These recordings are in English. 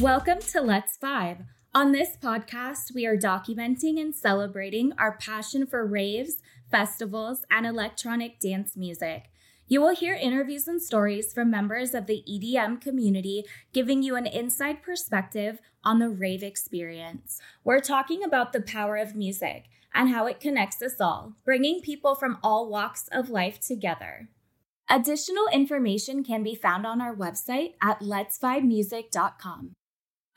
Welcome to Let's Vibe. On this podcast, we are documenting and celebrating our passion for raves, festivals, and electronic dance music. You will hear interviews and stories from members of the EDM community, giving you an inside perspective on the rave experience. We're talking about the power of music and how it connects us all, bringing people from all walks of life together. Additional information can be found on our website at letsvibemusic.com.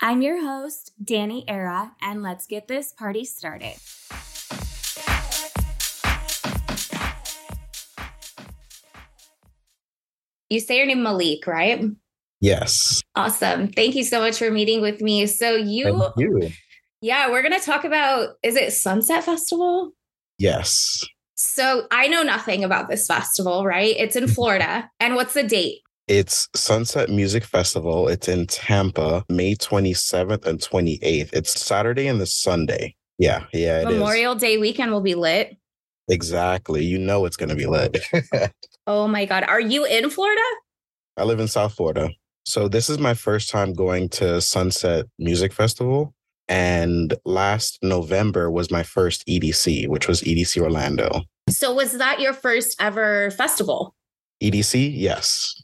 I'm your host, Danny Era, and let's get this party started. You say your name Malik, right? Yes. Awesome. Thank you so much for meeting with me. So you, Thank you. yeah, we're going to talk about is it Sunset Festival? Yes. So I know nothing about this festival, right? It's in mm-hmm. Florida. And what's the date? It's Sunset Music Festival. It's in Tampa, May 27th and 28th. It's Saturday and the Sunday. Yeah, yeah, it is. Memorial Day weekend will be lit. Exactly. You know it's going to be lit. Oh my God. Are you in Florida? I live in South Florida. So this is my first time going to Sunset Music Festival. And last November was my first EDC, which was EDC Orlando. So was that your first ever festival? EDC, yes.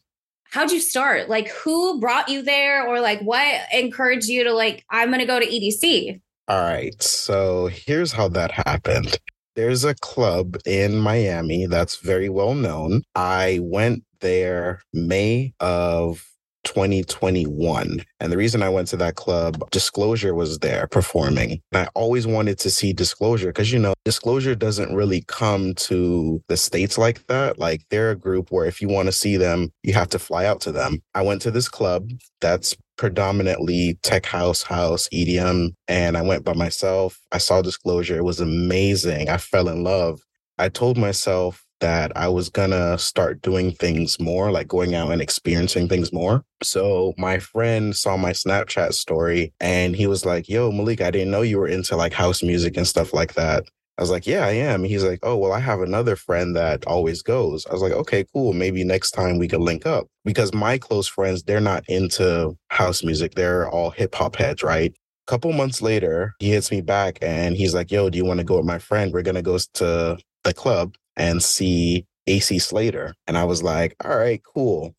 How'd you start? Like who brought you there or like what encouraged you to like, I'm going to go to EDC? All right. So here's how that happened. There's a club in Miami that's very well known. I went there May of 2021. And the reason I went to that club, Disclosure was there performing. And I always wanted to see Disclosure because, you know, Disclosure doesn't really come to the States like that. Like they're a group where if you want to see them, you have to fly out to them. I went to this club that's predominantly tech house, house, EDM, and I went by myself. I saw Disclosure. It was amazing. I fell in love. I told myself that I was gonna start doing things more, like going out and experiencing things more. So my friend saw my Snapchat story and he was like, Yo, Malik, I didn't know you were into like house music and stuff like that. I was like, Yeah, I am. He's like, Oh, well, I have another friend that always goes. I was like, Okay, cool. Maybe next time we could link up because my close friends, they're not into house music. They're all hip hop heads, right? A couple months later, he hits me back and he's like, Yo, do you want to go with my friend? We're going to go to the club and see AC Slater. And I was like, All right, cool.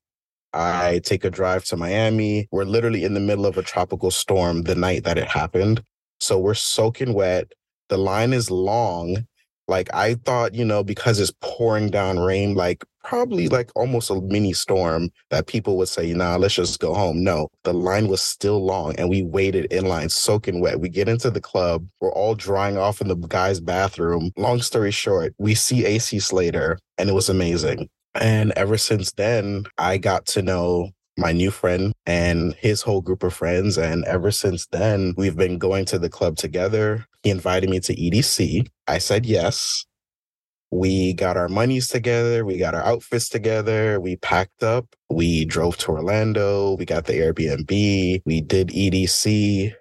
I take a drive to Miami. We're literally in the middle of a tropical storm the night that it happened. So we're soaking wet. The line is long. Like I thought, you know, because it's pouring down rain, like probably like almost a mini storm that people would say, nah, let's just go home. No, the line was still long and we waited in line soaking wet. We get into the club. We're all drying off in the guy's bathroom. Long story short, we see AC Slater and it was amazing. And ever since then, I got to know my new friend and his whole group of friends. And ever since then, we've been going to the club together. He invited me to EDC. I said yes. We got our monies together. We got our outfits together. We packed up. We drove to Orlando. We got the Airbnb. We did EDC.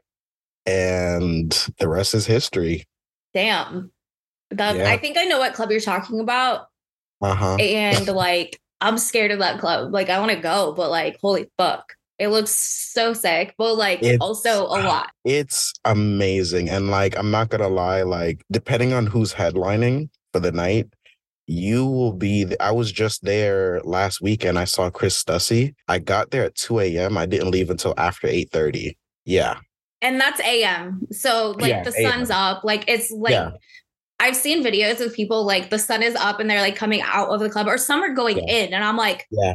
And the rest is history. Damn. That, Yeah. I think I know what club you're talking about. Uh huh. And like, I'm scared of that club. Like, I want to go, but like, holy fuck. It looks so sick, but like, It's- also a lot. It's amazing. And like, I'm not going to lie, like, depending on who's headlining for the night, you will be. I was just there last weekend. I saw Chris Stussy. I got there at 2 a.m. I didn't leave until after 8:30. Yeah. And that's AM. So like Yeah, the sun's up. Like it's like Yeah. I've seen videos of people like the sun is up and they're like coming out of the club or some are going Yeah. in. And I'm like, Yeah.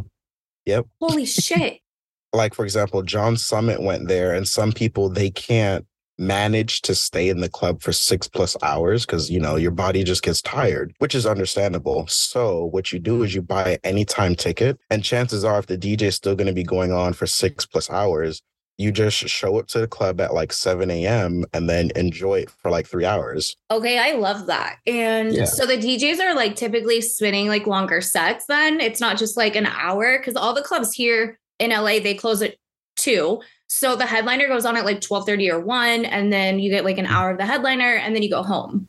Yep. holy shit. Like for example, John Summit went there, and some people they can't manage to stay in the club for six plus hours because you know your body just gets tired, which is understandable. So what you do is you buy an anytime ticket, and chances are if the DJ is still going to be going on for six plus hours, you just show up to the club at like 7 a.m. and then enjoy it for like three hours. Okay, I love that. And Yeah. so the DJs are like typically spinning like longer sets then. It's not just like an hour because all the clubs here in LA they close at two. So the headliner goes on at like 12:30 or 1 and then you get like an hour of the headliner and then you go home.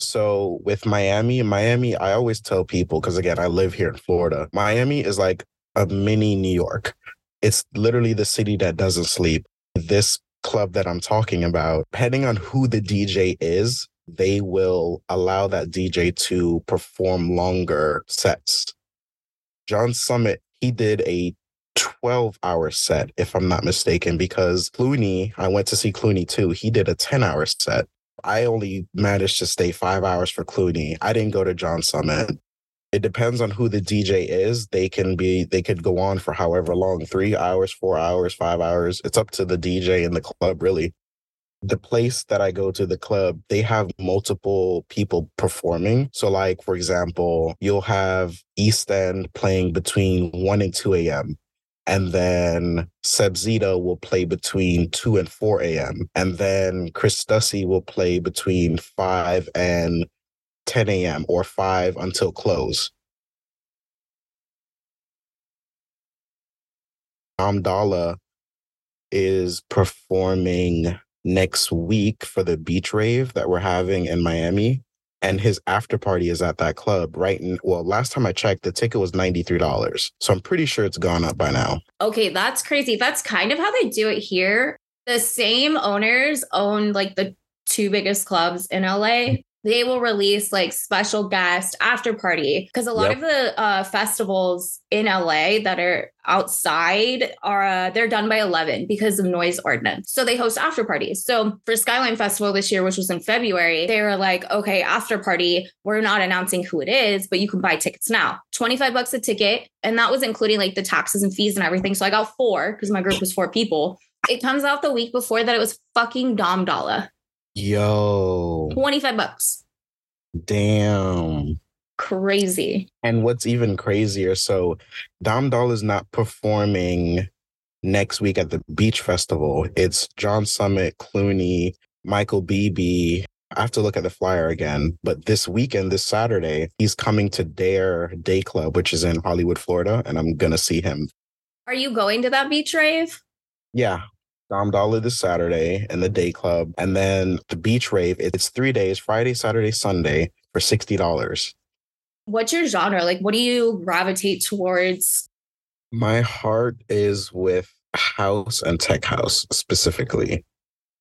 So with Miami, Miami, I always tell people because again, I live here in Florida. Miami is like a mini New York. It's literally the city that doesn't sleep. this club that I'm talking about, depending on who the DJ is, they will allow that DJ to perform longer sets. John Summit, he did a 12 hour set, if I'm not mistaken, because Cloonee, I went to see Cloonee too. He did a 10 hour set. I only managed to stay five hours for Cloonee. I didn't go to John Summit. It depends on who the DJ is. They can be, they could go on for however long three hours, four hours, five hours. It's up to the DJ and the club, really. The place that I go to, the club, they have multiple people performing. So, like, for example, you'll have East End playing between 1 and 2 a.m and then Seb Zito will play between 2 and 4 a.m. And then Chris Stussy will play between 5 and 10 a.m. or 5 until close. Dom Dolla is performing next week for the beach rave that we're having in Miami and his after party is at that club right? In, well last time i checked the ticket was $93 so i'm pretty sure it's gone up by now. Okay that's crazy. That's kind of how they do it here. The same owners own like the two biggest clubs in la they will release like special guest after party because a lot yep. of the uh, festivals in LA that are outside are uh, they're done by 11 because of noise ordinance. So they host after parties. So for Skyline Festival this year, which was in February, they were like, okay, after party, we're not announcing who it is, but you can buy tickets now. 25 bucks a ticket. And that was including like the taxes and fees and everything. So I got four because my group was four people. It comes out the week before that it was fucking Dom Dolla. Yo. 25 bucks. Damn. Crazy. And what's even crazier, so Dom Dolla is not performing next week at the Beach Festival. It's John Summit, Cloonee, Michael Bibi. I have to look at the flyer again. But this weekend, this Saturday, he's coming to Daer Day Club, which is in Hollywood, Florida, and I'm gonna see him. Are you going to that beach rave? Yeah, Dom this Saturday in the day club. And then the beach rave, it's three days Friday, Saturday, Sunday for $60. What's your genre? Like, what do you gravitate towards? My heart is with house and tech house specifically.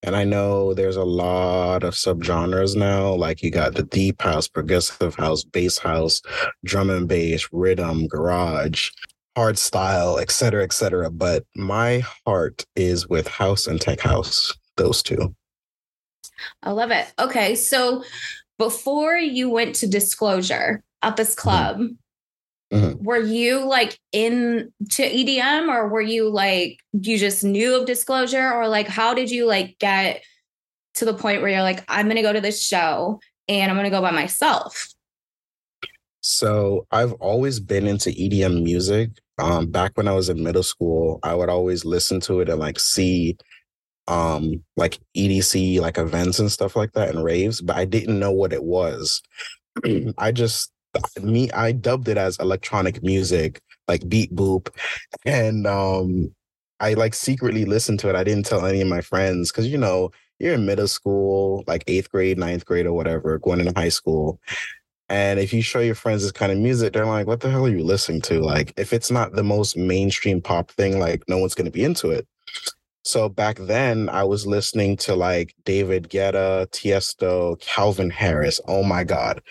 And I know there's a lot of subgenres now. Like you got the deep house, progressive house, bass house, drum and bass, rhythm, garage hard style, et cetera, et cetera. But my heart is with house and tech house, those two. I love it. Okay. So before you went to disclosure at this mm-hmm. club, mm-hmm. were you like in to EDM or were you like you just knew of disclosure or like how did you like get to the point where you're like, I'm gonna go to this show and I'm gonna go by myself? So I've always been into EDM music um back when I was in middle school, I would always listen to it and like see um like EDC like events and stuff like that and raves, but I didn't know what it was. I just me I dubbed it as electronic music, like beat boop. And um I like secretly listened to it. I didn't tell any of my friends because you know, you're in middle school, like eighth grade, ninth grade, or whatever, going into high school. And if you show your friends this kind of music, they're like, what the hell are you listening to? Like, if it's not the most mainstream pop thing, like, no one's going to be into it. So back then, I was listening to like David Guetta, Tiesto, Calvin Harris. Oh my God.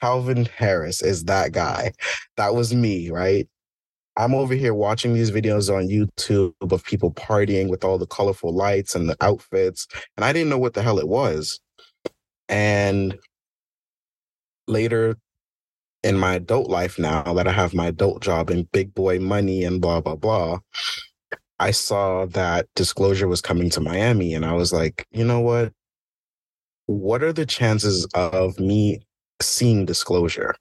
Calvin Harris is that guy. That was me, right? I'm over here watching these videos on YouTube of people partying with all the colorful lights and the outfits. And I didn't know what the hell it was. And later in my adult life now that I have my adult job and big boy money and blah, blah, blah, I saw that disclosure was coming to Miami. And I was like, you know what? What are the chances of me seeing disclosure?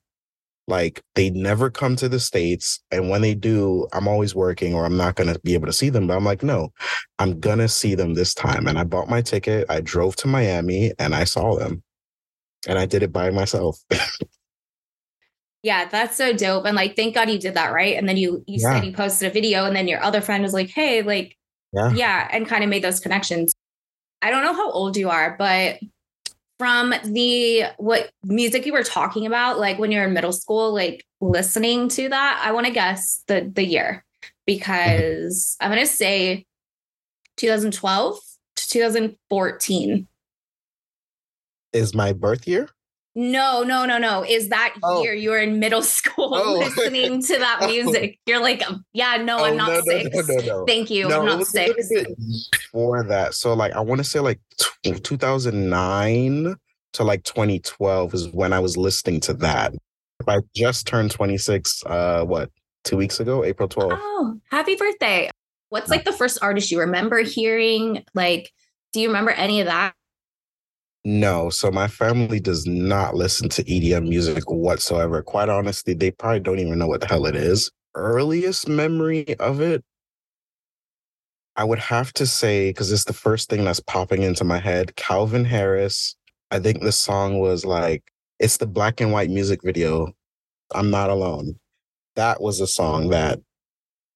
Like they never come to the States. And when they do, I'm always working or I'm not going to be able to see them. But I'm like, no, I'm going to see them this time. And I bought my ticket. I drove to Miami and I saw them and I did it by myself. yeah, that's so dope. And like, thank God you did that, right? And then you you yeah. said you posted a video, and then your other friend was like, "Hey, like, yeah, yeah," and kind of made those connections. I don't know how old you are, but from the what music you were talking about, like when you're in middle school, like listening to that, I want to guess the the year because I'm gonna say 2012 to 2014. Is my birth year? No, no, no, no. Is that Oh. year you were in middle school Oh. listening to that Oh. music? You're like, um, yeah, no, Oh, I'm not no, no, six. no, no, no. Thank you. no, I'm not six. before that. So like I want to say like t- 2009 to like 2012 is when I was listening to that. I just turned 26 uh what, 2 weeks ago, April 12th. Oh, happy birthday. What's like the first artist you remember hearing? Like, do you remember any of that? No, so my family does not listen to EDM music whatsoever. Quite honestly, they probably don't even know what the hell it is. Earliest memory of it, I would have to say, because it's the first thing that's popping into my head, Calvin Harris. I think the song was like, it's the black and white music video. I'm not alone. That was a song that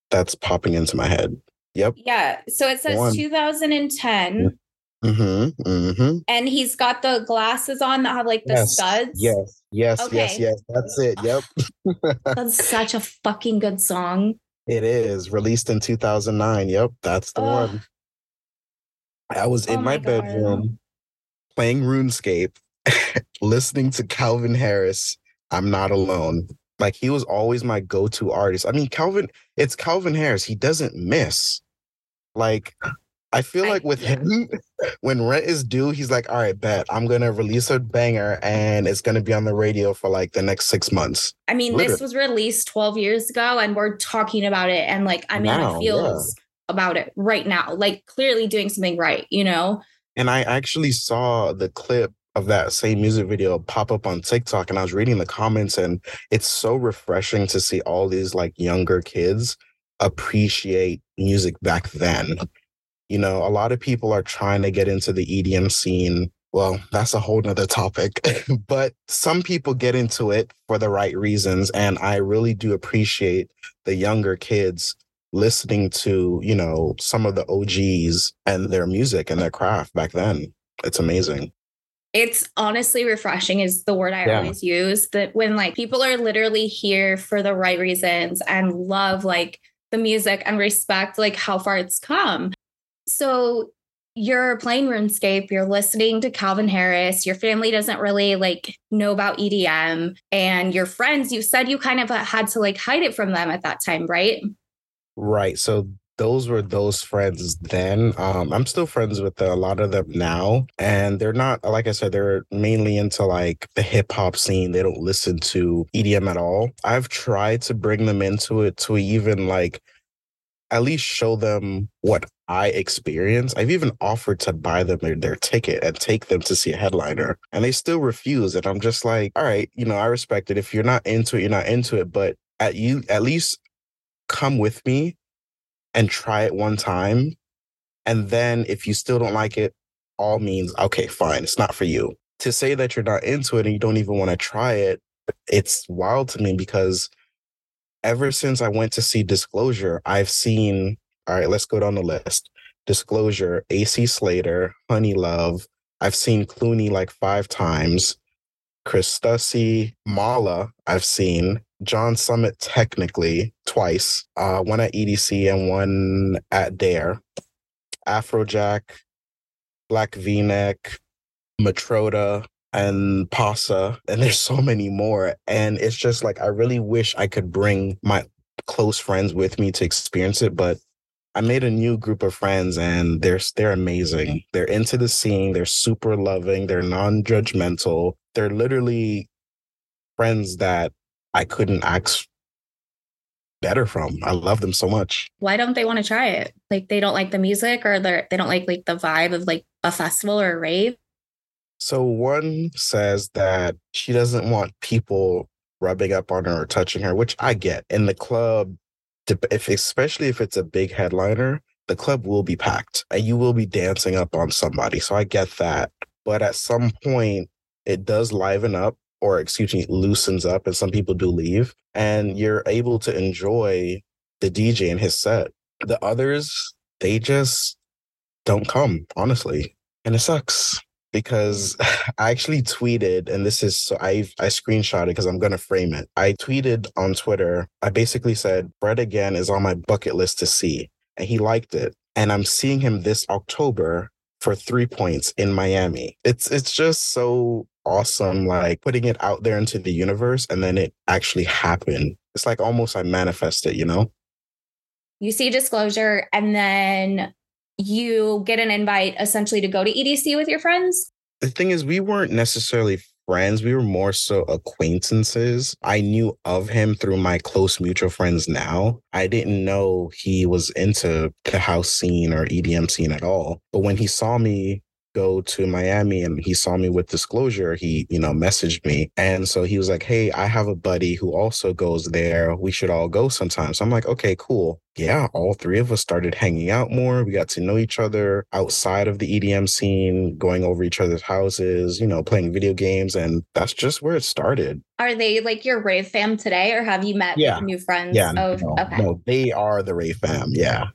that's popping into my head. Yep. Yeah. So it says One. 2010, mm. Mm-hmm. Mm-hmm. and he's got the glasses on that have like the yes. studs. Yes. Yes. Yes. Okay. Yes. That's it. Yep. That's such a fucking good song. It is released in 2009. Yep, that's the Ugh. one. I was Oh in my, my bedroom playing RuneScape, listening to Calvin Harris. I'm not alone. Like he was always my go-to artist. I mean, Calvin, it's Calvin Harris. He doesn't miss. Like, I feel I- like with yeah. him, when rent is due, he's like, all right, bet I'm gonna release a banger and it's gonna be on the radio for like the next six months. I mean, this was released 12 years ago, and we're talking about it, and like I'm in Now, my feels about it right now, like clearly doing something right, you know? And I actually saw the clip of that same music video pop up on TikTok and I was reading the comments and it's so refreshing to see all these like younger kids appreciate music back then. You know, a lot of people are trying to get into the EDM scene. Well, that's a whole nother topic, but some people get into it for the right reasons. And I really do appreciate the younger kids listening to, you know, some of the OGs and their music and their craft back then. It's amazing. It's honestly refreshing, is the word I Yeah. always use. That when like people are literally here for the right reasons and love like the music and respect like how far it's come. So you're playing RuneScape, you're listening to Calvin Harris, your family doesn't really like know about EDM, and your friends, you said you kind of had to like hide it from them at that time, right? Right. So those were those friends then. Um, I'm still friends with a lot of them now. And they're not, like I said, they're mainly into like the hip hop scene. They don't listen to EDM at all. I've tried to bring them into it to even like at least show them what I experience. I've even offered to buy them their, their ticket and take them to see a headliner, and they still refuse. And I'm just like, all right, you know, I respect it. If you're not into it, you're not into it. But at you, at least come with me and try it one time. And then if you still don't like it, all means, okay, fine, it's not for you. To say that you're not into it and you don't even want to try it, it's wild to me because ever since I went to see Disclosure, I've seen, all right, let's go down the list. Disclosure, AC Slater, HoneyLuv. I've seen Cloonee like five times. Chris Stussy, Mala, I've seen. John Summit technically twice. Uh, one at EDC and one at Daer. Afrojack, Black V-neck, Matroda, and PAWSA, and there's so many more. And it's just like I really wish I could bring my close friends with me to experience it, but I made a new group of friends and they're they're amazing. Mm-hmm. They're into the scene, they're super loving, they're non-judgmental. They're literally friends that I couldn't ask better from. I love them so much. Why don't they want to try it? Like they don't like the music or they're, they don't like like the vibe of like a festival or a rave. So one says that she doesn't want people rubbing up on her or touching her, which I get. In the club, if especially if it's a big headliner, the club will be packed and you will be dancing up on somebody. So I get that. But at some point, it does liven up or excuse me, loosens up and some people do leave and you're able to enjoy the DJ and his set. The others, they just don't come, honestly. And it sucks because I actually tweeted, and this is so I I screenshot it because I'm gonna frame it. I tweeted on Twitter. I basically said Fred again is on my bucket list to see, and he liked it. And I'm seeing him this October for III Points in Miami. It's it's just so awesome, like putting it out there into the universe and then it actually happened. It's like almost I manifest it, you know? You see disclosure and then you get an invite essentially to go to EDC with your friends? The thing is, we weren't necessarily friends. We were more so acquaintances. I knew of him through my close mutual friends now. I didn't know he was into the house scene or EDM scene at all. But when he saw me go to Miami and he saw me with disclosure, he, you know, messaged me. And so he was like, Hey, I have a buddy who also goes there. We should all go sometime. So I'm like, okay, cool. Yeah, all three of us started hanging out more. We got to know each other outside of the EDM scene, going over each other's houses, you know, playing video games. And that's just where it started. Are they like your rave fam today or have you met yeah. new friends? Yeah. Oh, no, okay. no, they are the rave fam. Yeah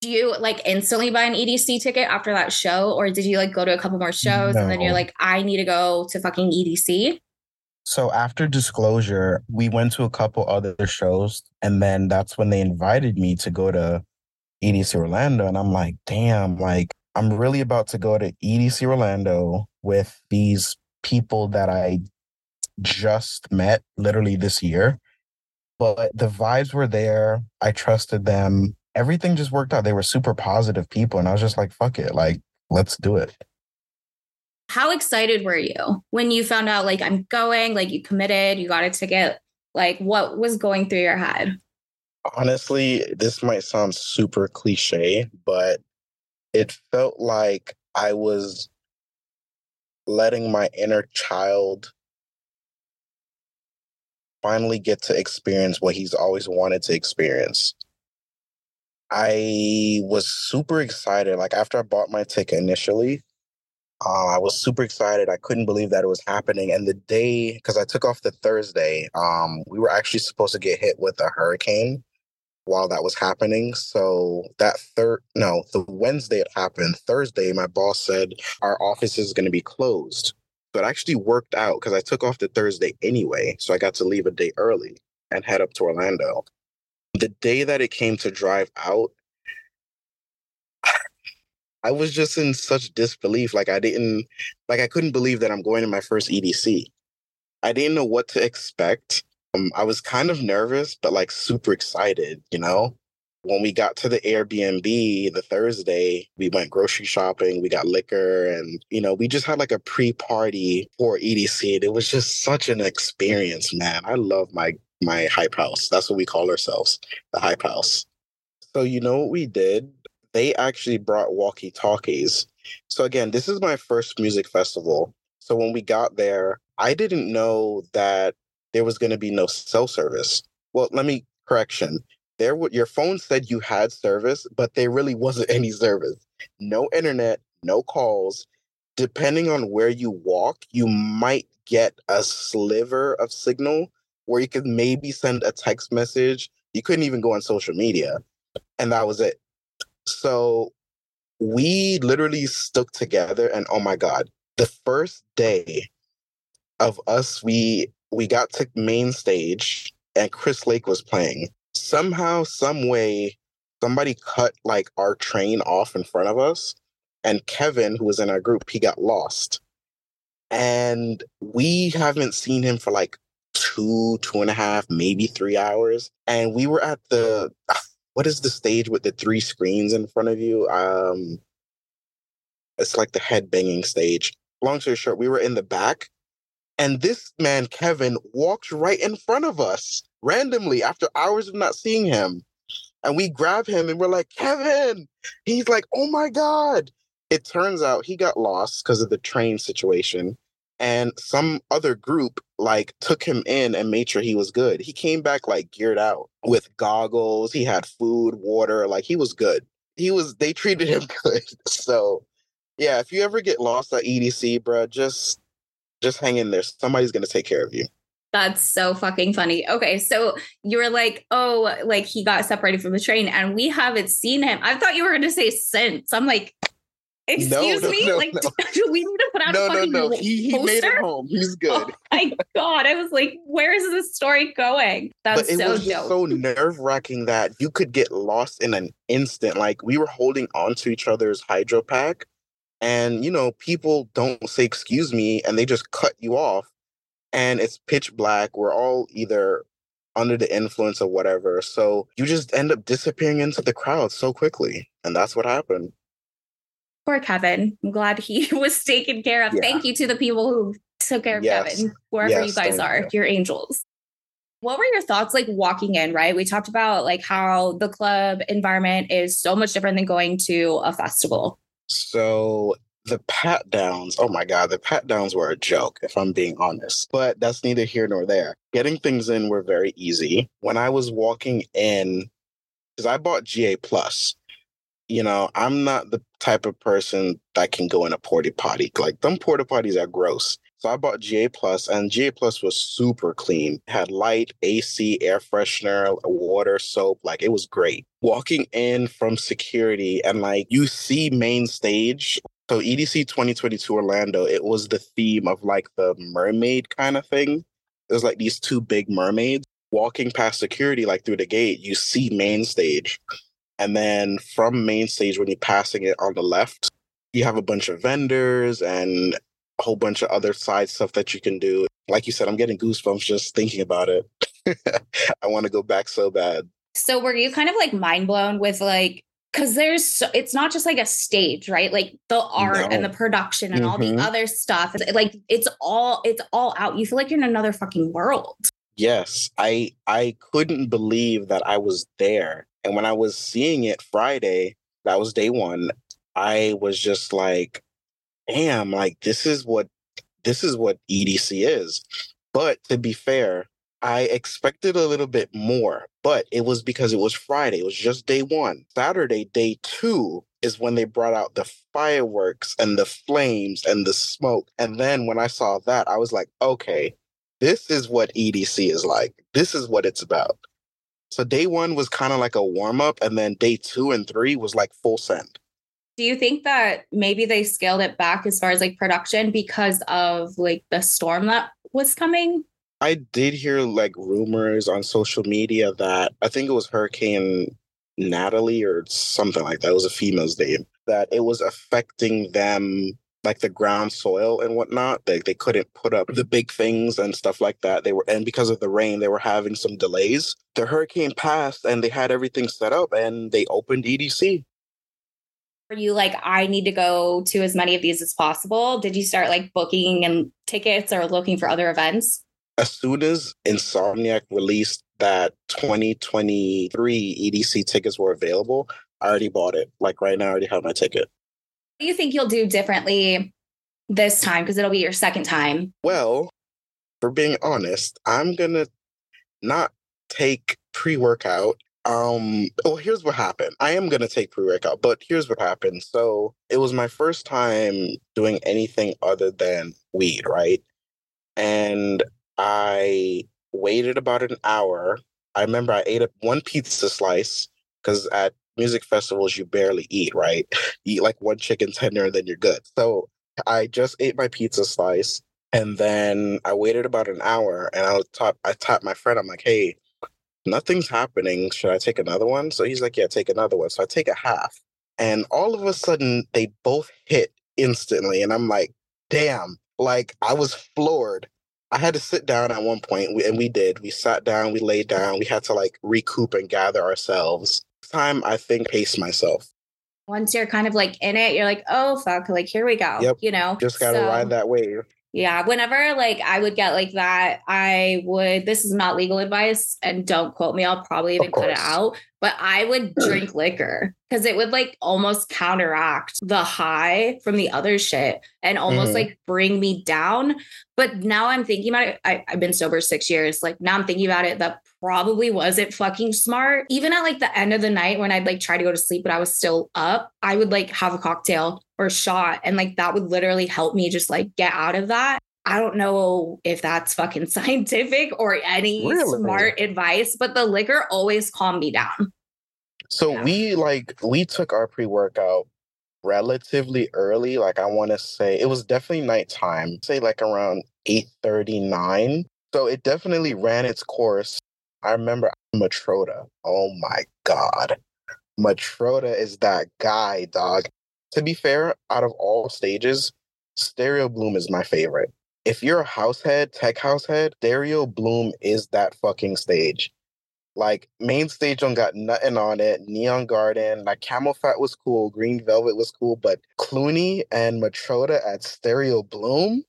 do you like instantly buy an EDC ticket after that show, or did you like go to a couple more shows no. and then you're like, I need to go to fucking EDC? So after disclosure, we went to a couple other shows, and then that's when they invited me to go to EDC Orlando, and I'm like, damn, like I'm really about to go to EDC Orlando with these people that I just met literally this year. But the vibes were there. I trusted them everything just worked out. They were super positive people. And I was just like, fuck it. Like, let's do it. How excited were you when you found out, like, I'm going, like, you committed, you got a ticket? Like, what was going through your head? Honestly, this might sound super cliche, but it felt like I was letting my inner child finally get to experience what he's always wanted to experience. I was super excited. Like after I bought my ticket initially, uh, I was super excited. I couldn't believe that it was happening. And the day, because I took off the Thursday, um, we were actually supposed to get hit with a hurricane while that was happening. So that third, no, the Wednesday it happened. Thursday, my boss said our office is going to be closed. But actually worked out because I took off the Thursday anyway. So I got to leave a day early and head up to Orlando the day that it came to drive out, I was just in such disbelief. Like I didn't, like I couldn't believe that I'm going to my first EDC. I didn't know what to expect. Um, I was kind of nervous, but like super excited, you know? When we got to the Airbnb the Thursday, we went grocery shopping, we got liquor, and, you know, we just had like a pre party for EDC. And It was just such an experience, man. I love my my hype house. That's what we call ourselves, the hype house. So you know what we did? They actually brought walkie talkies. So again, this is my first music festival. So when we got there, I didn't know that there was going to be no cell service. Well, let me correction. There, your phone said you had service, but there really wasn't any service. No internet, no calls. Depending on where you walk, you might get a sliver of signal, where you could maybe send a text message. You couldn't even go on social media. And that was it. So we literally stuck together and oh my God, the first day of us, we we got to main stage and Chris Lake was playing. Somehow, some way, somebody cut like our train off in front of us. And Kevin, who was in our group, he got lost. And we haven't seen him for like two, two and a half, maybe three hours. And we were at the what is the stage with the three screens in front of you? Um it's like the head banging stage. Long story short, we were in the back, and this man, Kevin, walked right in front of us randomly after hours of not seeing him. And we grab him and we're like, Kevin! He's like, oh my God. It turns out he got lost because of the train situation and some other group like took him in and made sure he was good. He came back like geared out with goggles. He had food, water, like he was good. He was they treated him good. So yeah, if you ever get lost at EDC, bro, just just hang in there. Somebody's gonna take care of you. That's so fucking funny. Okay, so you were like, oh, like he got separated from the train, and we haven't seen him. I thought you were gonna say since. I'm like, Excuse no, me? no, like, no. do we need to put out No, a no, fucking no. He, he made it home. He's oh good. Oh my god! I was like, "Where is this story going?" That's it so was dope. so nerve wracking that you could get lost in an instant. Like we were holding on to each other's hydro pack, and you know, people don't say excuse me and they just cut you off. And it's pitch black. We're all either under the influence of whatever. So you just end up disappearing into the crowd so quickly. And that's what happened. Poor Kevin. I'm glad he was taken care of. Yeah. Thank you to the people who took care of Yes. Kevin, wherever you guys are, you. you're angels. What were your thoughts like walking in, right? We talked about like how the club environment is so much different than going to a festival. So the pat downs, oh my God, the pat downs were a joke, if I'm being honest. But that's neither here nor there. Getting things in were very easy. When I was walking in, because I bought GA Plus, you know, I'm not the type of person that can go in a porta potty. Like them porta potties are gross. So I bought GA Plus, and GA Plus was super clean. It had light, AC, air freshener, water, soap. Like it was great. Walking in from security, and like you see main stage. So EDC 2022 Orlando, it was the theme of like the mermaid kind of thing. There's like these two big mermaids walking past security, like through the gate. You see main stage, and then from main stage, when you're passing it on the left, you have a bunch of vendors and a whole bunch of other side stuff that you can do. Like you said, I'm getting goosebumps just thinking about it. I want to go back so bad. So were you kind of like mind blown with like because there's so, it's not just like a stage, right? Like the art No. and the production and all the Mhm. other stuff. Like it's all it's all out. You feel like you're in another fucking world. Yes, I I couldn't believe that I was there. And when I was seeing it Friday, that was day 1, I was just like, damn, like this is what this is what EDC is. But to be fair, I expected a little bit more, but it was because it was Friday. It was just day 1. Saturday, day 2 is when they brought out the fireworks and the flames and the smoke. And then when I saw that, I was like, okay, this is what EDC is like. This is what it's about. So day one was kind of like a warm up, and then day two and three was like full send. Do you think that maybe they scaled it back as far as like production because of like the storm that was coming? I did hear like rumors on social media that I think it was Hurricane Natalie or something like that. It was a female's name that it was affecting them like the ground soil and whatnot. They they couldn't put up the big things and stuff like that. They were and because of the rain, they were having some delays. The hurricane passed and they had everything set up and they opened EDC. Were you like, I need to go to as many of these as possible? Did you start like booking and tickets or looking for other events? As soon as Insomniac released that 2023 EDC tickets were available, I already bought it. Like right now, I already have my ticket. Do you think you'll do differently this time? Because it'll be your second time. Well, for being honest, I'm gonna not take pre-workout. Um, well, here's what happened. I am gonna take pre-workout, but here's what happened. So it was my first time doing anything other than weed, right? And I waited about an hour. I remember I ate one pizza slice because at music festivals you barely eat, right? You eat like one chicken tender and then you're good. So I just ate my pizza slice and then I waited about an hour and I was top I tapped my friend. I'm like, hey, nothing's happening. Should I take another one? So he's like, Yeah, take another one. So I take a half. And all of a sudden they both hit instantly. And I'm like, damn, like I was floored. I had to sit down at one and we did. We sat down, we laid down, we had to like recoup and gather ourselves. Time I think pace myself. Once you're kind of like in it, you're like, oh fuck, like here we go. Yep. You know? Just gotta So- ride that wave. Yeah, whenever like I would get like that, I would this is not legal advice and don't quote me, I'll probably even cut it out, but I would drink liquor cuz it would like almost counteract the high from the other shit and almost Mhm. like bring me down. But now I'm thinking about it. I, I've been sober 6 years. Like now I'm thinking about it that probably wasn't fucking smart. Even at like the end of the night when I'd like try to go to sleep but I was still up, I would like have a cocktail or a shot and like that would literally help me just like get out of that. I don't know if that's fucking scientific or any Really? smart advice, but the liquor always calmed me down. So Yeah. we like we took our pre-workout relatively early. Like I want to say it was definitely nighttime. Say like around eight thirty nine. So it definitely ran its course. I remember Matroda. Oh my god, Matroda is that guy, dog. To be fair, out of all stages, Stereo Bloom is my favorite. If you're a house head, tech house head, Stereo Bloom is that fucking stage. Like main stage don't got nothing on it. Neon Garden, like CamelPhat was cool, Green Velvet was cool, but Cloonee and Matroda at Stereo Bloom,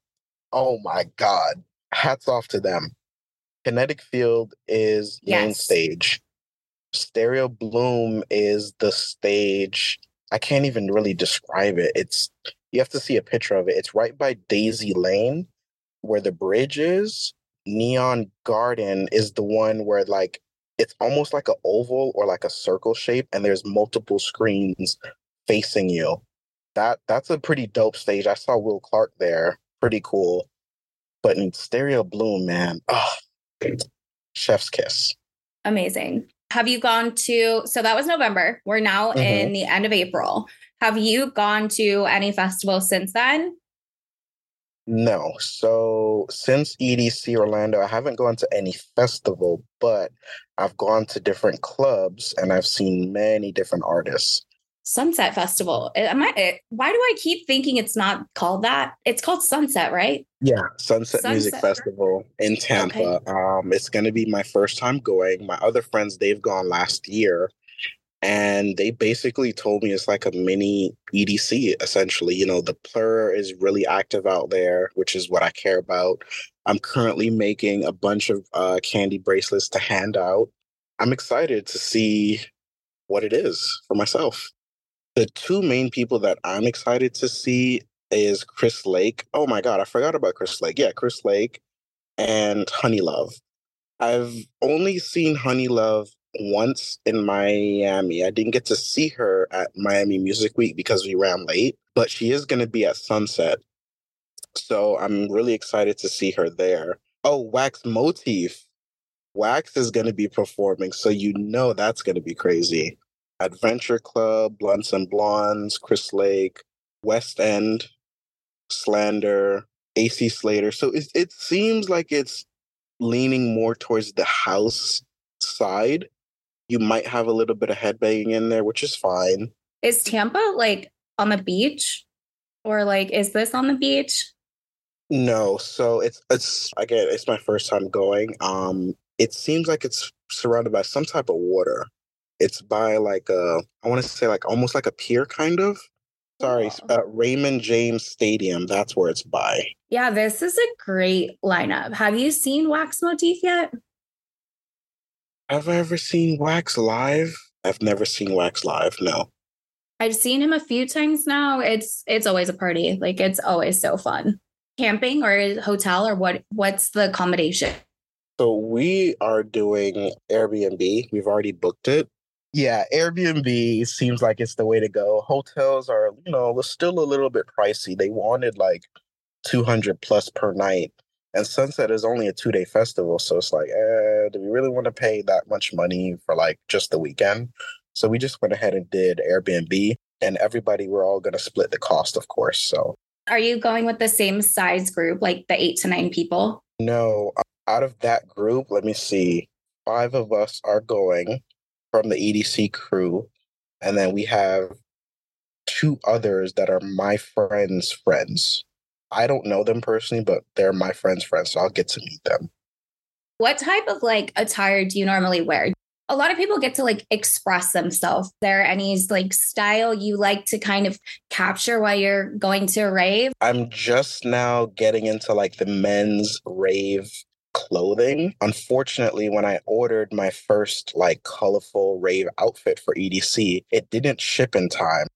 oh my god, hats off to them. Kinetic Field is yes. main stage. Stereo Bloom is the stage. I can't even really describe it. It's you have to see a picture of it. It's right by Daisy Lane, where the bridge is. Neon Garden is the one where like it's almost like an oval or like a circle shape, and there's multiple screens facing you. That that's a pretty dope stage. I saw Will Clarke there. Pretty cool. But in Stereo Bloom, man, oh, chef's kiss. Amazing. Have you gone to, so that was November. We're now mm-hmm. in the end of April. Have you gone to any festivals since then? No. So since EDC Orlando, I haven't gone to any festival, but I've gone to different clubs and I've seen many different artists. Sunset Festival. Am I, eh, why do I keep thinking it's not called that? It's called Sunset, right? Yeah, Sunset, Sunset Music Festival in Tampa. Okay. Um, it's going to be my first time going. My other friends, they've gone last year, and they basically told me it's like a mini EDC, essentially. You know, the Plur is really active out there, which is what I care about. I'm currently making a bunch of uh, candy bracelets to hand out. I'm excited to see what it is for myself the two main people that I'm excited to see is Chris Lake. Oh my god, I forgot about Chris Lake. Yeah, Chris Lake and HoneyLuv. I've only seen HoneyLuv once in Miami. I didn't get to see her at Miami Music Week because we ran late, but she is going to be at Sunset. So I'm really excited to see her there. Oh, Wax Motif. Wax is going to be performing, so you know that's going to be crazy. Adventure Club, Blunts and Blondes, Chris Lake, West End, Slander, AC Slater. So it, it seems like it's leaning more towards the house side. You might have a little bit of headbanging in there, which is fine. Is Tampa like on the beach? Or like is this on the beach? No. So it's it's again, it's my first time going. Um it seems like it's surrounded by some type of water. It's by like a, I want to say like almost like a pier kind of. Sorry, uh, Raymond James Stadium. That's where it's by. Yeah, this is a great lineup. Have you seen Wax Motif yet? Have I ever seen Wax live? I've never seen Wax live. No. I've seen him a few times now. It's it's always a party. Like it's always so fun. Camping or hotel or what? What's the accommodation? So we are doing Airbnb. We've already booked it yeah, Airbnb seems like it's the way to go. Hotels are, you know, still a little bit pricey. They wanted like 200 plus per night. And Sunset is only a two day festival. So it's like, eh, do we really want to pay that much money for like just the weekend? So we just went ahead and did Airbnb and everybody, we're all going to split the cost, of course. So are you going with the same size group, like the eight to nine people? No, out of that group, let me see. Five of us are going from the EDC crew, and then we have two others that are my friends' friends. I don't know them personally, but they're my friends' friends, so I'll get to meet them. What type of like attire do you normally wear? A lot of people get to like express themselves. Is there any like style you like to kind of capture while you're going to a rave? I'm just now getting into like the men's rave clothing. Unfortunately, when I ordered my first like colorful rave outfit for EDC, it didn't ship in time.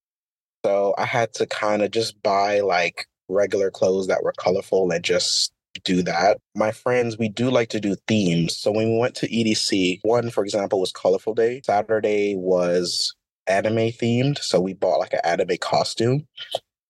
So I had to kind of just buy like regular clothes that were colorful and just do that. My friends, we do like to do themes. So when we went to EDC, one, for example, was Colorful Day. Saturday was anime themed. So we bought like an anime costume.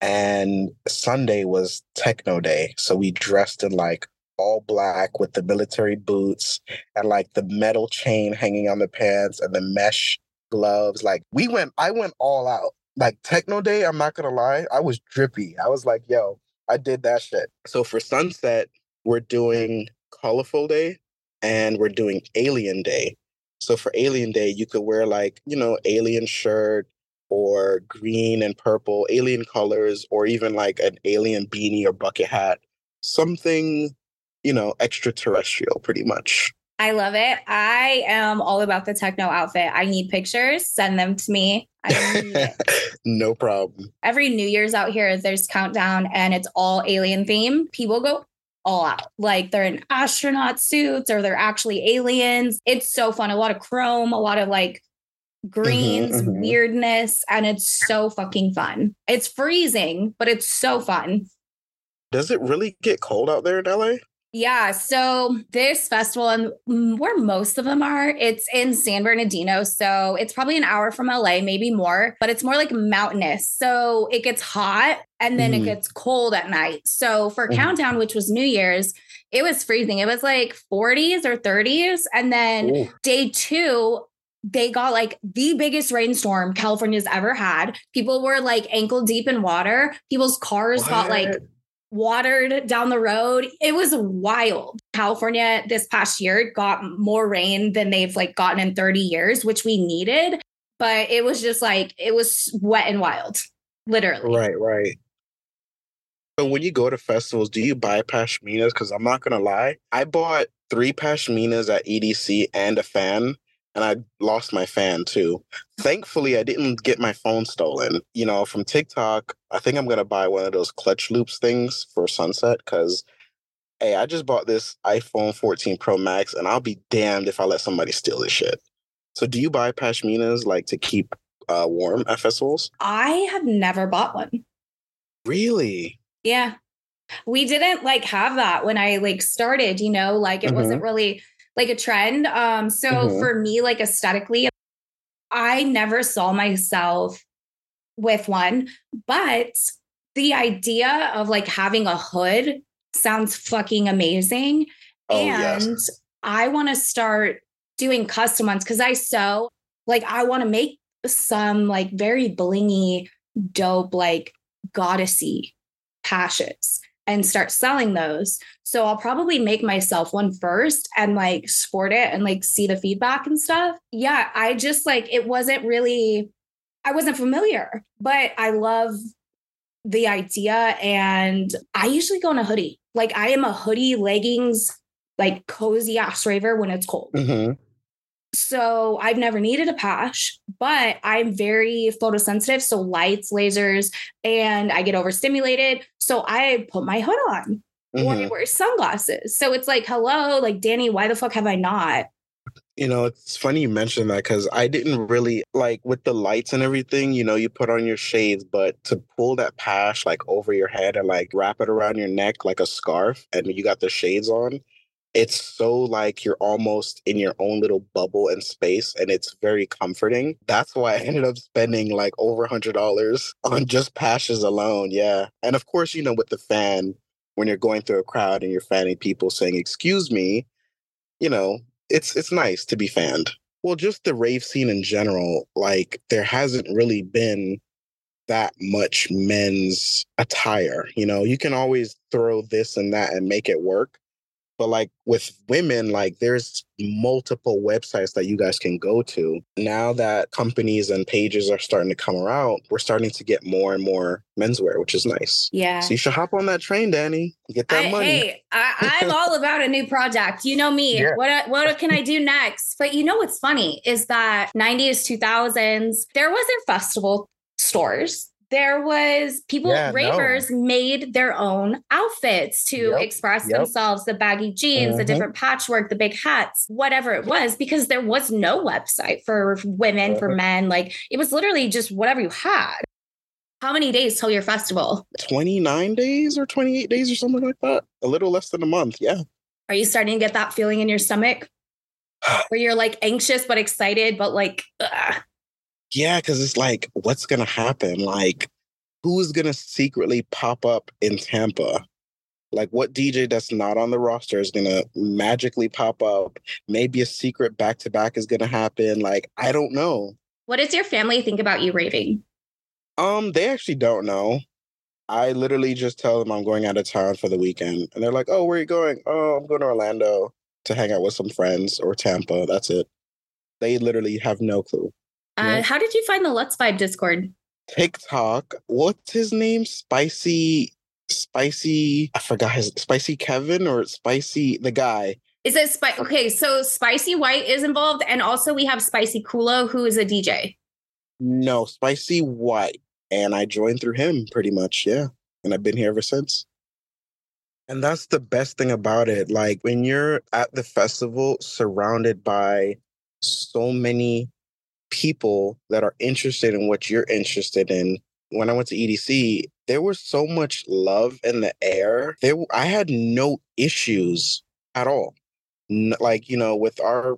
And Sunday was Techno Day. So we dressed in like all black with the military boots and like the metal chain hanging on the pants and the mesh gloves. Like we went, I went all out. like techno day, I'm not gonna lie, I was drippy. I was like, yo, I did that shit. So for sunset, we're doing colorful day and we're doing alien day. So for alien day, you could wear like, you know, alien shirt or green and purple alien colors or even like an alien beanie or bucket hat. Something, you know, extraterrestrial pretty much. I love it. I am all about the techno outfit. I need pictures. Send them to me. no problem. Every New Year's out here, there's countdown and it's all alien themed. People go all out. Like they're in astronaut suits or they're actually aliens. It's so fun. A lot of chrome, a lot of like greens, mm-hmm, mm-hmm. weirdness, and it's so fucking fun. It's freezing, but it's so fun. Does it really get cold out there in LA? Yeah. So this festival and where most of them are, it's in San Bernardino. So it's probably an hour from LA, maybe more, but it's more like mountainous. So it gets hot and then mm. it mm-hmm. gets cold at night. So for mm. Countdown, which was New Year's, it was freezing. It was like 40s or 30s. And then Ooh. day two, they got like the biggest rainstorm California's ever had. People were like ankle deep in water. People's cars what? got like watered down the road. It was wild. California this past year got more rain than they've like gotten in 30 years, which we needed, but it was just like it was wet and wild, literally. Right, right. So when you go to festivals, do you buy pashminas? Because I'm not gonna lie, I bought three pashminas at EDC and a fan and I lost my fan too. Thankfully, I didn't get my phone stolen. You know, from TikTok, I think I'm gonna buy one of those clutch loops things for sunset because hey, I just bought this iPhone 14 Pro Max and I'll be damned if I let somebody steal this shit. So do you buy pashminas like to keep uh, warm at festivals? I have never bought one. Really? Yeah. We didn't like have that when I like started, you know, like it mm-hmm. wasn't really like a trend. Um, so mm-hmm. for me, like aesthetically, I never saw myself with one, but the idea of like having a hood sounds fucking amazing. Oh, and yes. I want to start doing custom ones because I sew, like, I want to make some like very blingy, dope, like goddessy patches and start selling those. So I'll probably make myself one first and like sport it and like see the feedback and stuff. Yeah, I just like it wasn't really I wasn't familiar, but I love the idea and I usually go in a hoodie. Like I am a hoodie, leggings, like cozy ass raver when it's cold. Mm-hmm. So I've never needed a patch, but I'm very photosensitive. So lights, lasers, and I get overstimulated. So I put my hood on mm-hmm. or I wear sunglasses. So it's like, hello, like Danny, why the fuck have I not? You know, it's funny you mentioned that because I didn't really like with the lights and everything, you know, you put on your shades, but to pull that patch like over your head and like wrap it around your neck like a scarf and you got the shades on, it's so like you're almost in your own little bubble and space and it's very comforting. That's why i ended up spending like over a hundred dollars on just patches alone yeah. And of course you know with the fan when you're going through a crowd and you're fanning people saying excuse me you know it's it's nice to be fanned. Well just the rave scene in general like there hasn't really been that much men's attire you know? You can always throw this and that and make it work but like with women, like there's multiple websites that you guys can go to. Now that companies and pages are starting to come around, we're starting to get more and more menswear, which is nice. Yeah. So you should hop on that train, Danny. Get that I, money. Hey, I, am all about a new project. You know me. Yeah. What what can I do next? But you know what's funny is that 90s, 2000s, there wasn't festival stores there was people yeah, ravers no. made their own outfits to yep, express yep. themselves the baggy jeans mm-hmm. the different patchwork the big hats whatever it was because there was no website for women mm-hmm. for men like it was literally just whatever you had how many days till your festival 29 days or 28 days or something like that a little less than a month yeah are you starting to get that feeling in your stomach where you're like anxious but excited but like ugh. Yeah, because it's like, what's gonna happen? Like, who's gonna secretly pop up in Tampa? Like, what DJ that's not on the roster is gonna magically pop up? Maybe a secret back to back is gonna happen. Like, I don't know. What does your family think about you raving? Um, they actually don't know. I literally just tell them I'm going out of town for the weekend, and they're like, "Oh, where are you going? Oh, I'm going to Orlando to hang out with some friends or Tampa. That's it." They literally have no clue. Uh. How did you find the Let's Vibe Discord? TikTok. What's his name? Spicy, spicy. I forgot his spicy Kevin or spicy the guy. Is it spicy? Okay, so Spicy White is involved, and also we have Spicy Kulo, who is a DJ. No, Spicy White and I joined through him pretty much. Yeah. And I've been here ever since. And that's the best thing about it. Like when you're at the festival surrounded by so many people that are interested in what you're interested in. When I went to EDC, there was so much love in the air. There, I had no issues at all. like, you know, with our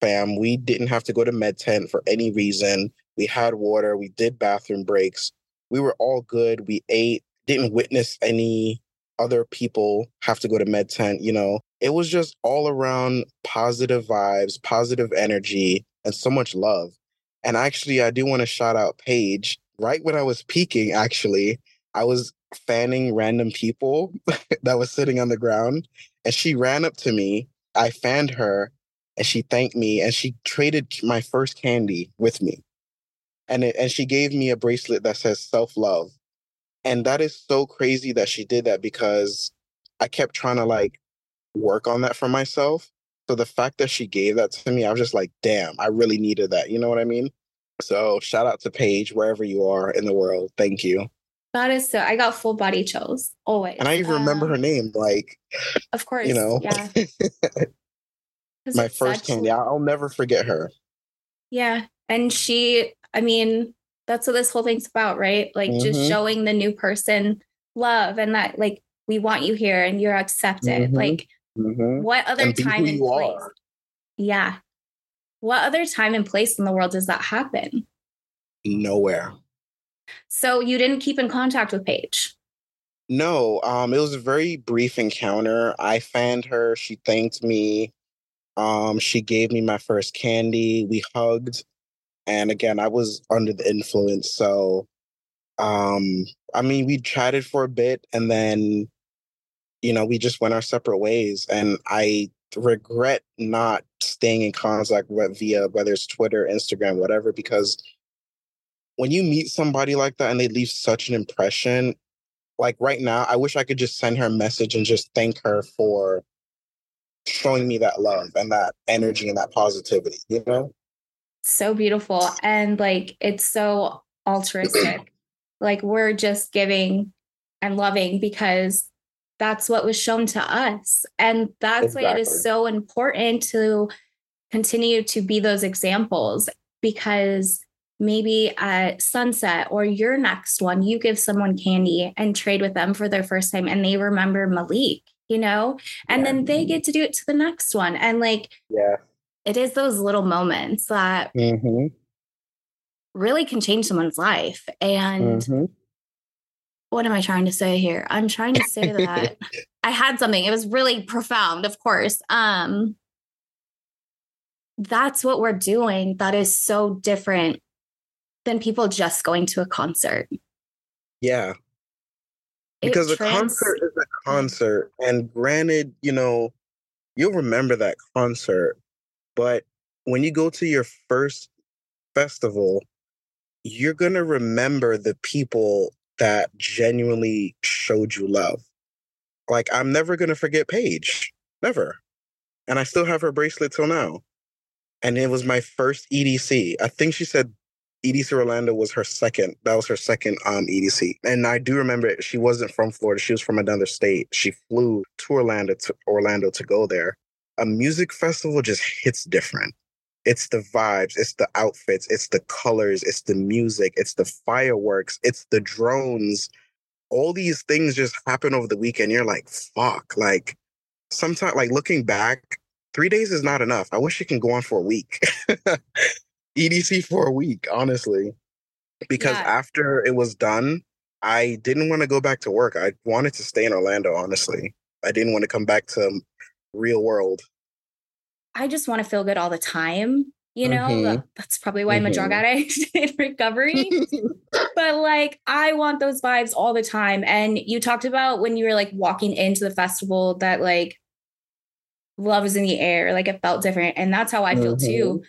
fam, we didn't have to go to med tent for any reason. We had water. We did bathroom breaks. We were all good. We ate. Didn't witness any other people have to go to med tent. You know, it was just all around positive vibes, positive energy, and so much love. And actually, I do want to shout out Paige. Right when I was peaking, actually, I was fanning random people that was sitting on the ground, and she ran up to me. I fanned her, and she thanked me, and she traded my first candy with me and it, and she gave me a bracelet that says self love, and that is so crazy that she did that because I kept trying to like work on that for myself. So the fact that she gave that to me, I was just like, damn, I really needed that. You know what I mean? So shout out to Paige wherever you are in the world. Thank you. That is so. I got full body chills always, and I even um, remember her um, name. Like, of course, you know, yeah. My first candy. I'll never forget her. Yeah, and she I mean, that's what this whole thing's about, right? Like mm-hmm. just showing the new person love and that like we want you here and you're accepted. Mm-hmm. Like mm-hmm. what other and time and place? Are. Yeah. What other time and place in the world does that happen? Nowhere. So you didn't keep in contact with Paige? No, um, it was a very brief encounter. I fanned her. She thanked me. Um, she gave me my first candy. We hugged. And again, I was under the influence. So, um, I mean, we chatted for a bit and then, you know, we just went our separate ways. And I regret not staying in contact with via whether it's Twitter, Instagram, whatever, because when you meet somebody like that and they leave such an impression, like right now, I wish I could just send her a message and just thank her for showing me that love and that energy and that positivity, you know? so beautiful and like it's so altruistic. like we're just giving and loving because that's what was shown to us. And that's exactly. why it is so important to continue to be those examples because maybe at sunset or your next one, you give someone candy and trade with them for their first time and they remember Malik, you know, and yeah. then they get to do it to the next one. And like, yeah, it is those little moments that mm-hmm. really can change someone's life. And mm-hmm. What am I trying to say here? I'm trying to say that I had something. It was really profound, of course. Um, that's what we're doing that is so different than people just going to a concert. Yeah. Because trans- a concert is a concert. And granted, you know, you'll remember that concert but when you go to your first festival, you're going to remember the people that genuinely showed you love. Like, I'm never to forget Paige. Never. And I still have her bracelet till now. And it was my first EDC. I think she said EDC Orlando was her second. That was her second um, EDC. And I do remember it. she wasn't from Florida. She was from another state. She flew to Orlando to Orlando to go there a music festival just hits different. It's the vibes, it's the outfits, it's the colors, it's the music, it's the fireworks, it's the drones. All these things just happen over the weekend. You're like, fuck. Like, sometimes, like, looking back, three days is not enough. I wish it can go on for a week. EDC for a week, honestly. Because yeah. after it was done, I didn't want to go back to work. I wanted to stay in Orlando, honestly. I didn't want to come back to real world. I just want to feel good all the time, You know, mm-hmm. that's probably why mm-hmm. I'm a drug mm-hmm. addict in recovery. but like, I want those vibes all the time. And you talked about when you were like walking into the festival that like love is in the air, like it felt different. And that's how I feel mm-hmm. too.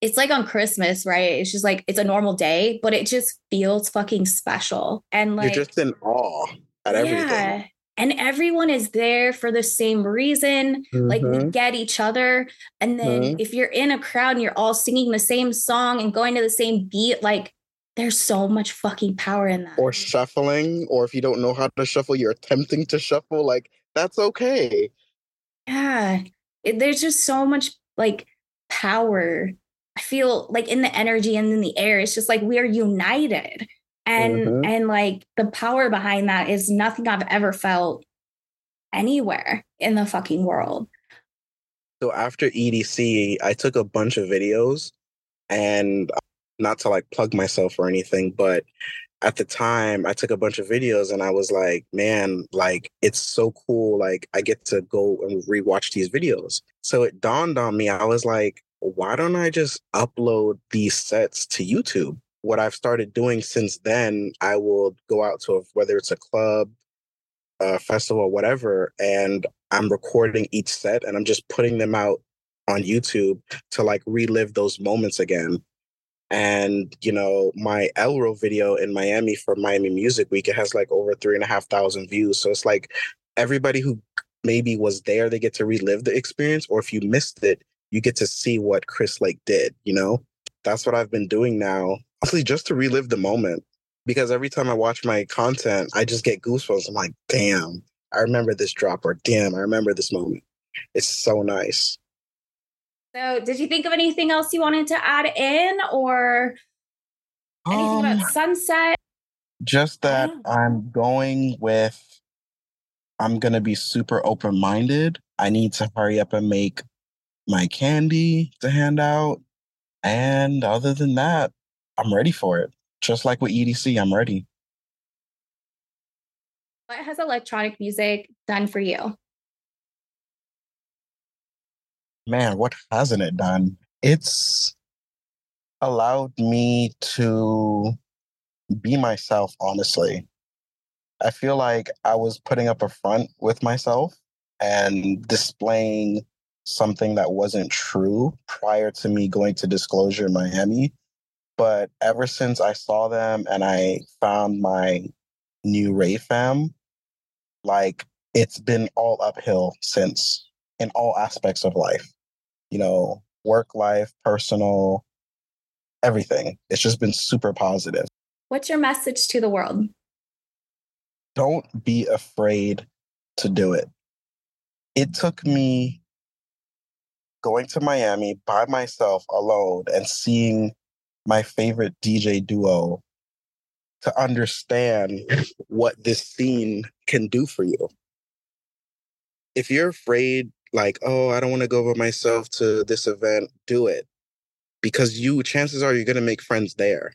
It's like on Christmas, right? It's just like it's a normal day, but it just feels fucking special. And like, you're just in awe at yeah. everything and everyone is there for the same reason mm-hmm. like we mm-hmm. get each other and then mm-hmm. if you're in a crowd and you're all singing the same song and going to the same beat like there's so much fucking power in that or shuffling or if you don't know how to shuffle you're attempting to shuffle like that's okay yeah it, there's just so much like power i feel like in the energy and in the air it's just like we are united and mm-hmm. and like the power behind that is nothing i've ever felt anywhere in the fucking world. So after edc i took a bunch of videos and uh, not to like plug myself or anything but at the time i took a bunch of videos and i was like man like it's so cool like i get to go and rewatch these videos. So it dawned on me i was like why don't i just upload these sets to youtube what I've started doing since then, I will go out to a, whether it's a club, a festival, whatever, and I'm recording each set and I'm just putting them out on YouTube to like relive those moments again. And you know, my Elrow video in Miami for Miami Music Week, it has like over three and a half thousand views. So it's like everybody who maybe was there, they get to relive the experience, or if you missed it, you get to see what Chris Lake did, you know? That's what I've been doing now honestly just to relive the moment because every time I watch my content, I just get goosebumps. I'm like, damn, I remember this drop, or damn, I remember this moment. It's so nice. So, did you think of anything else you wanted to add in, or anything um, about sunset? Just that yeah. I'm going with. I'm gonna be super open minded. I need to hurry up and make my candy to hand out. And other than that, I'm ready for it. Just like with EDC, I'm ready. What has electronic music done for you? Man, what hasn't it done? It's allowed me to be myself, honestly. I feel like I was putting up a front with myself and displaying something that wasn't true prior to me going to Disclosure in Miami. But ever since I saw them and I found my new Ray fam, like it's been all uphill since in all aspects of life. You know, work life, personal, everything. It's just been super positive. What's your message to the world? Don't be afraid to do it. It took me going to Miami by myself alone and seeing my favorite DJ duo to understand what this scene can do for you. If you're afraid, like, oh, I don't want to go by myself to this event, do it. Because you, chances are, you're going to make friends there.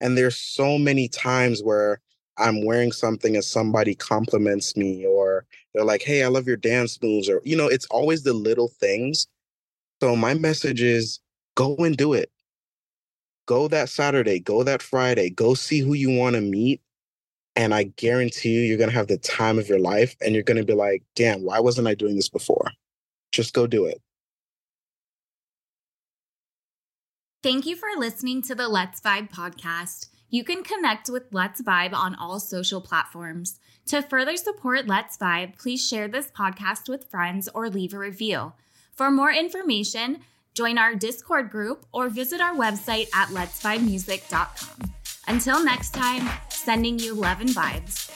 And there's so many times where I'm wearing something and somebody compliments me, or they're like, hey, I love your dance moves, or, you know, it's always the little things. So my message is go and do it go that Saturday, go that Friday, go see who you want to meet. And I guarantee you, you're going to have the time of your life and you're going to be like, damn, why wasn't I doing this before? Just go do it. Thank you for listening to the Let's Vibe podcast. You can connect with Let's Vibe on all social platforms. To further support Let's Vibe, please share this podcast with friends or leave a review. For more information, join our Discord group, or visit our website at letsvibemusic.com. Until next time, sending you love and vibes.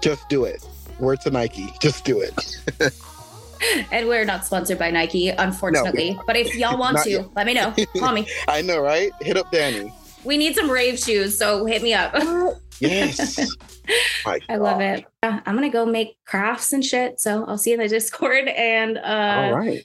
Just do it. Word to Nike. Just do it. and we're not sponsored by Nike, unfortunately. No. But if y'all want to, yet. let me know. Call me. I know, right? Hit up Danny. We need some rave shoes, so hit me up. yes. I love it. I'm gonna go make crafts and shit. So I'll see you in the Discord and uh, all right.